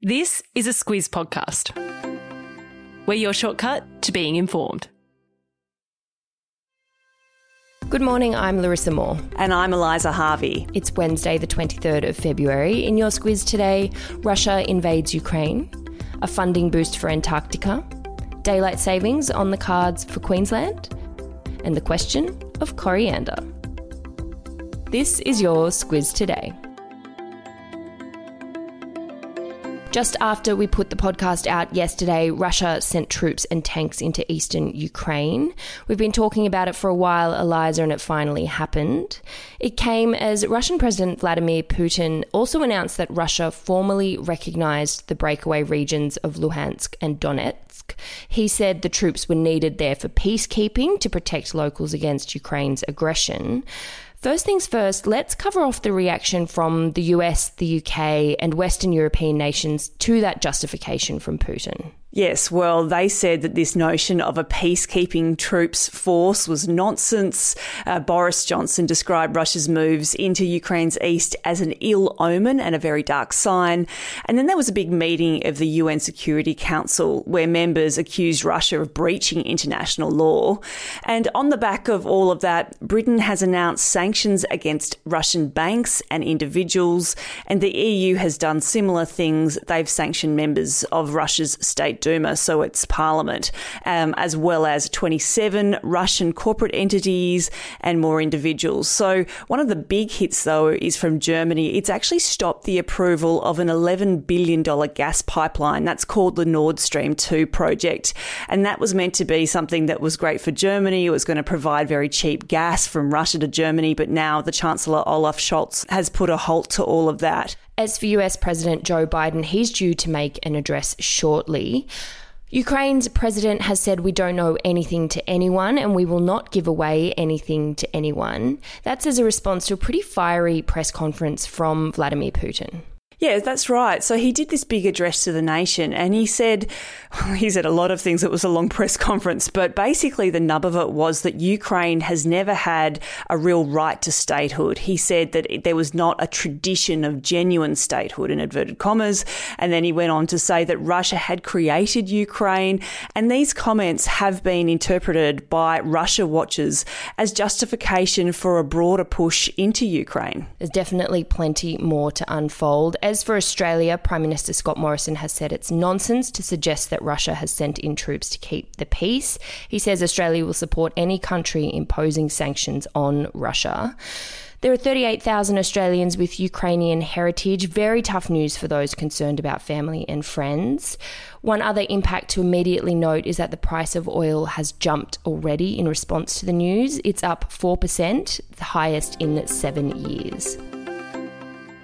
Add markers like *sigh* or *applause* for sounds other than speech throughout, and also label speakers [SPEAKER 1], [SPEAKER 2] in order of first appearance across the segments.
[SPEAKER 1] This is a Squiz podcast. We're your shortcut to being informed.
[SPEAKER 2] Good morning, I'm Larissa Moore.
[SPEAKER 3] And I'm Eliza Harvey.
[SPEAKER 2] It's Wednesday, the 23rd of February. In your Squiz today, Russia invades Ukraine, a funding boost for Antarctica, daylight savings on the cards for Queensland, and the question of coriander. This is your Squiz today. Just after we put the podcast out yesterday, Russia sent troops and tanks into eastern Ukraine. We've been talking about it for a while, Eliza, and it finally happened. It came as Russian President Vladimir Putin also announced that Russia formally recognized the breakaway regions of Luhansk and Donetsk. He said the troops were needed there for peacekeeping to protect locals against Ukraine's aggression. First things first, let's cover off the reaction from the US, the UK, and Western European nations to that justification from Putin.
[SPEAKER 3] Yes, well, they said that this notion of a peacekeeping troops force was nonsense. Uh, Boris Johnson described Russia's moves into Ukraine's east as an ill omen and a very dark sign. And then there was a big meeting of the UN Security Council where members accused Russia of breaching international law. And on the back of all of that, Britain has announced sanctions against Russian banks and individuals, and the EU has done similar things. They've sanctioned members of Russia's state Duma, so it's parliament, um, as well as 27 Russian corporate entities and more individuals. So one of the big hits, though, is from Germany. It's actually stopped the approval of an $11 billion gas pipeline. That's called the Nord Stream 2 project. And that was meant to be something that was great for Germany. It was going to provide very cheap gas from Russia to Germany. But now the Chancellor Olaf Scholz has put a halt to all of that.
[SPEAKER 2] As for US President Joe Biden, he's due to make an address shortly. Ukraine's president has said we don't know anything to anyone and we will not give away anything to anyone. That's as a response to a pretty fiery press conference from Vladimir Putin.
[SPEAKER 3] Yeah, that's right. So he did this big address to the nation and he said, *laughs* he said a lot of things. It was a long *laughs* press conference, but basically the nub of it was that Ukraine has never had a real right to statehood. He said that there was not a tradition of genuine statehood in inverted commas. And then he went on to say that Russia had created Ukraine. And these comments have been interpreted by Russia watchers as justification for a broader push into Ukraine.
[SPEAKER 2] There's definitely plenty more to unfold as for Australia, Prime Minister Scott Morrison has said it's nonsense to suggest that Russia has sent in troops to keep the peace. He says Australia will support any country imposing sanctions on Russia. There are 38,000 Australians with Ukrainian heritage. Very tough news for those concerned about family and friends. One other impact to immediately note is that the price of oil has jumped already in response to the news. It's up 4%, the highest in seven years.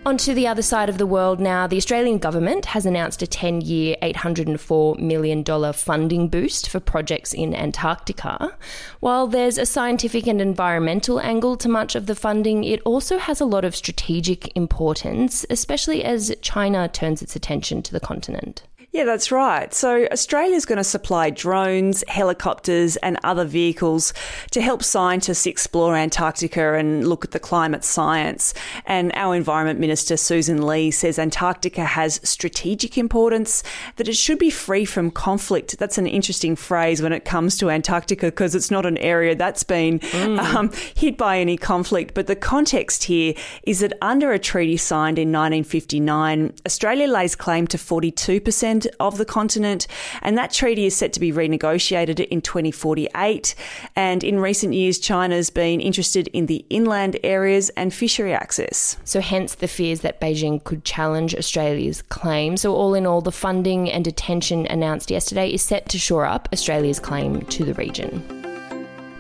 [SPEAKER 2] Onto the other side of the world now, the Australian government has announced a 10 year, $804 million funding boost for projects in Antarctica. While there's a scientific and environmental angle to much of the funding, it also has a lot of strategic importance, especially as China turns its attention to the continent.
[SPEAKER 3] Yeah, that's right. So Australia's going to supply drones, helicopters, and other vehicles to help scientists explore Antarctica and look at the climate science. And our Environment Minister, Susan Lee, says Antarctica has strategic importance, that it should be free from conflict. That's an interesting phrase when it comes to Antarctica because it's not an area that's been mm. um, hit by any conflict. But the context here is that under a treaty signed in 1959, Australia lays claim to 42% of the continent, and that treaty is set to be renegotiated in 2048. And in recent years, China's been interested in the inland areas and fishery access.
[SPEAKER 2] So, hence the fears that Beijing could challenge Australia's claim. So, all in all, the funding and attention announced yesterday is set to shore up Australia's claim to the region.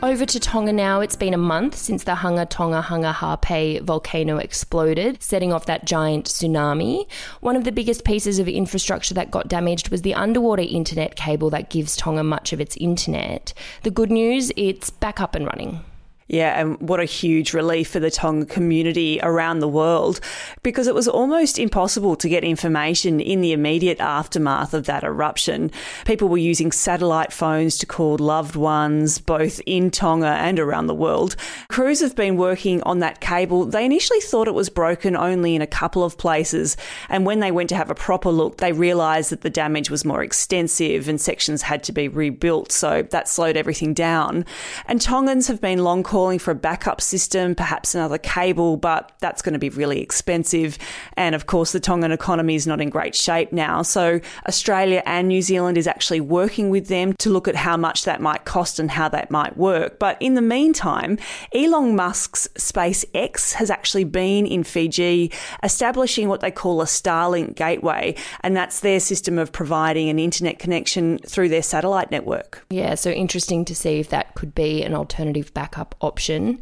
[SPEAKER 2] Over to Tonga now. It's been a month since the Hunga Tonga Hunga Ha'apai volcano exploded, setting off that giant tsunami. One of the biggest pieces of infrastructure that got damaged was the underwater internet cable that gives Tonga much of its internet. The good news, it's back up and running.
[SPEAKER 3] Yeah, and what a huge relief for the Tonga community around the world because it was almost impossible to get information in the immediate aftermath of that eruption. People were using satellite phones to call loved ones, both in Tonga and around the world. Crews have been working on that cable. They initially thought it was broken only in a couple of places, and when they went to have a proper look, they realised that the damage was more extensive and sections had to be rebuilt, so that slowed everything down. And Tongans have been long calling for a backup system, perhaps another cable, but that's going to be really expensive. And of course, the Tongan economy is not in great shape now. So Australia and New Zealand is actually working with them to look at how much that might cost and how that might work. But in the meantime, Elon Musk's SpaceX has actually been in Fiji establishing what they call a Starlink gateway. And that's their system of providing an internet connection through their satellite network.
[SPEAKER 2] Yeah, so interesting to see if that could be an alternative backup option.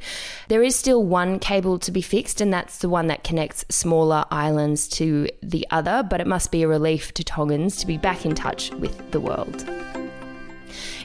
[SPEAKER 2] There is still one cable to be fixed, and that's the one that connects smaller islands to the other, but it must be a relief to Tongans to be back in touch with the world.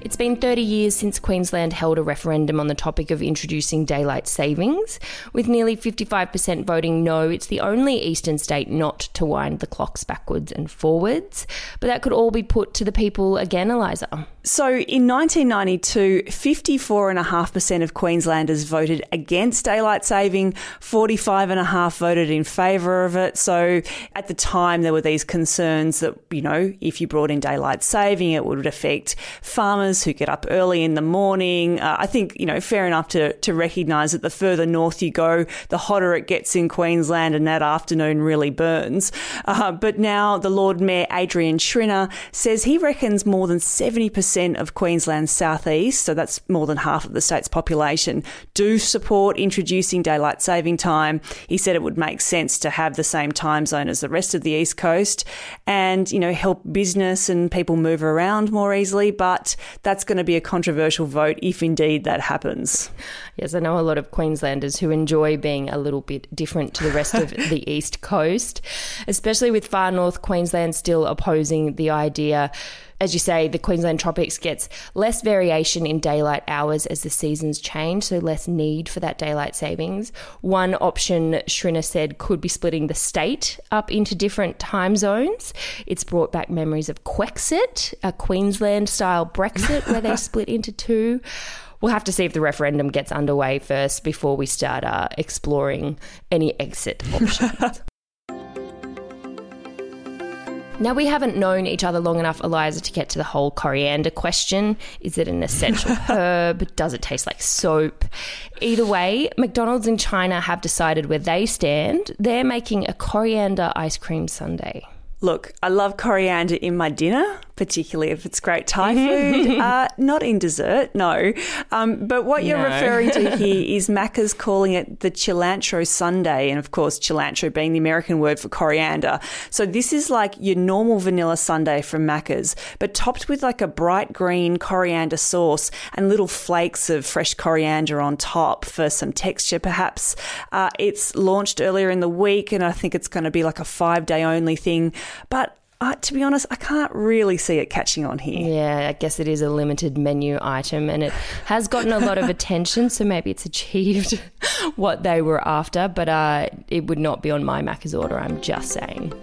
[SPEAKER 2] It's been 30 years since Queensland held a referendum on the topic of introducing daylight savings. With nearly 55% voting no, it's the only eastern state not to wind the clocks backwards and forwards. But that could all be put to the people again, Eliza.
[SPEAKER 3] So in 1992, 54.5% of Queenslanders voted against daylight saving, 45.5% voted in favour of it. So at the time, there were these concerns that, you know, if you brought in daylight saving, it would affect farmers who get up early in the morning. Uh, I think, you know, fair enough to, to recognise that the further north you go, the hotter it gets in Queensland and that afternoon really burns. Uh, but now the Lord Mayor Adrian Schrinner says he reckons more than 70% of Queensland's southeast, so that's more than half of the state's population, do support introducing daylight saving time. He said it would make sense to have the same time zone as the rest of the east coast, and you know help business and people move around more easily. But that's going to be a controversial vote if indeed that happens.
[SPEAKER 2] Yes, I know a lot of Queenslanders who enjoy being a little bit different to the rest of *laughs* the east coast, especially with far north Queensland still opposing the idea as you say, the Queensland tropics gets less variation in daylight hours as the seasons change, so less need for that daylight savings. One option, Schrinner said, could be splitting the state up into different time zones. It's brought back memories of Quexit, a Queensland style Brexit where they *laughs* split into two we'll have to see if the referendum gets underway first before we start uh, exploring any exit options. *laughs* Now, we haven't known each other long enough, Eliza, to get to the whole coriander question. Is it an essential *laughs* herb? Does it taste like soap? Either way, McDonald's in China have decided where they stand. They're making a coriander ice cream sundae.
[SPEAKER 3] Look, I love coriander in my dinner, particularly if it's great Thai food. *laughs* uh, not in dessert, no. Um, but what you're no. referring to *laughs* here is Macca's calling it the cilantro sundae, and of course, cilantro being the American word for coriander. So this is like your normal vanilla sundae from Macca's, but topped with like a bright green coriander sauce and little flakes of fresh coriander on top for some texture, perhaps. Uh, it's launched earlier in the week, and I think it's going to be like a five day only thing. But to be honest, I can't really see it catching on here.
[SPEAKER 2] Yeah, I guess it is a limited menu item and it has gotten a lot of attention, so maybe it's achieved *laughs* what they were after, but uh, it would not be on my Macca's order, I'm just saying.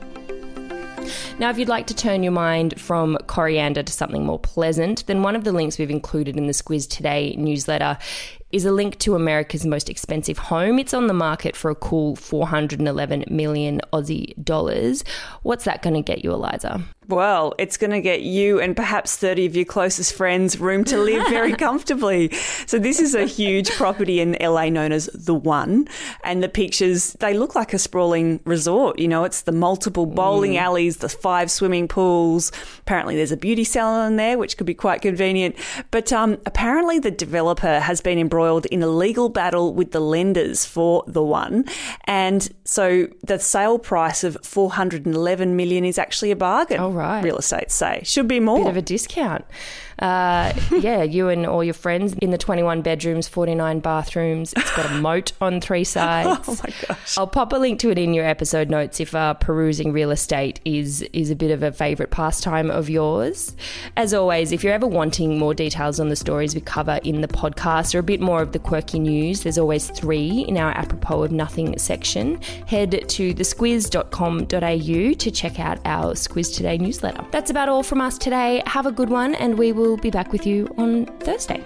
[SPEAKER 2] Now, if you'd like to turn your mind from coriander to something more pleasant, then one of the links we've included in the Squiz Today newsletter is a link to America's most expensive home. It's on the market for a cool 411 million Aussie dollars. What's that going to get you, Eliza?
[SPEAKER 3] Well, it's going to get you and perhaps 30 of your closest friends room to live very *laughs* comfortably. So, this is a huge property in LA known as The One. And the pictures, they look like a sprawling resort. You know, it's the multiple bowling mm. alleys, the five swimming pools. Apparently, there's a beauty salon there, which could be quite convenient. But um, apparently, the developer has been embroiled in a legal battle with the lenders for The One. And so, the sale price of 411 million is actually a bargain.
[SPEAKER 2] Oh, right.
[SPEAKER 3] real estate say. Should be more.
[SPEAKER 2] Bit of a discount. Uh, yeah, you and all your friends in the 21 bedrooms, 49 bathrooms. It's got a *laughs* moat on three sides.
[SPEAKER 3] oh my gosh.
[SPEAKER 2] I'll pop a link to it in your episode notes if uh, perusing real estate is is a bit of a favourite pastime of yours. As always, if you're ever wanting more details on the stories we cover in the podcast or a bit more of the quirky news, there's always three in our apropos of nothing section. Head to thesquiz.com.au to check out our Squiz Today newsletter. That's about all from us today. Have a good one, and we will be back with you on Thursday.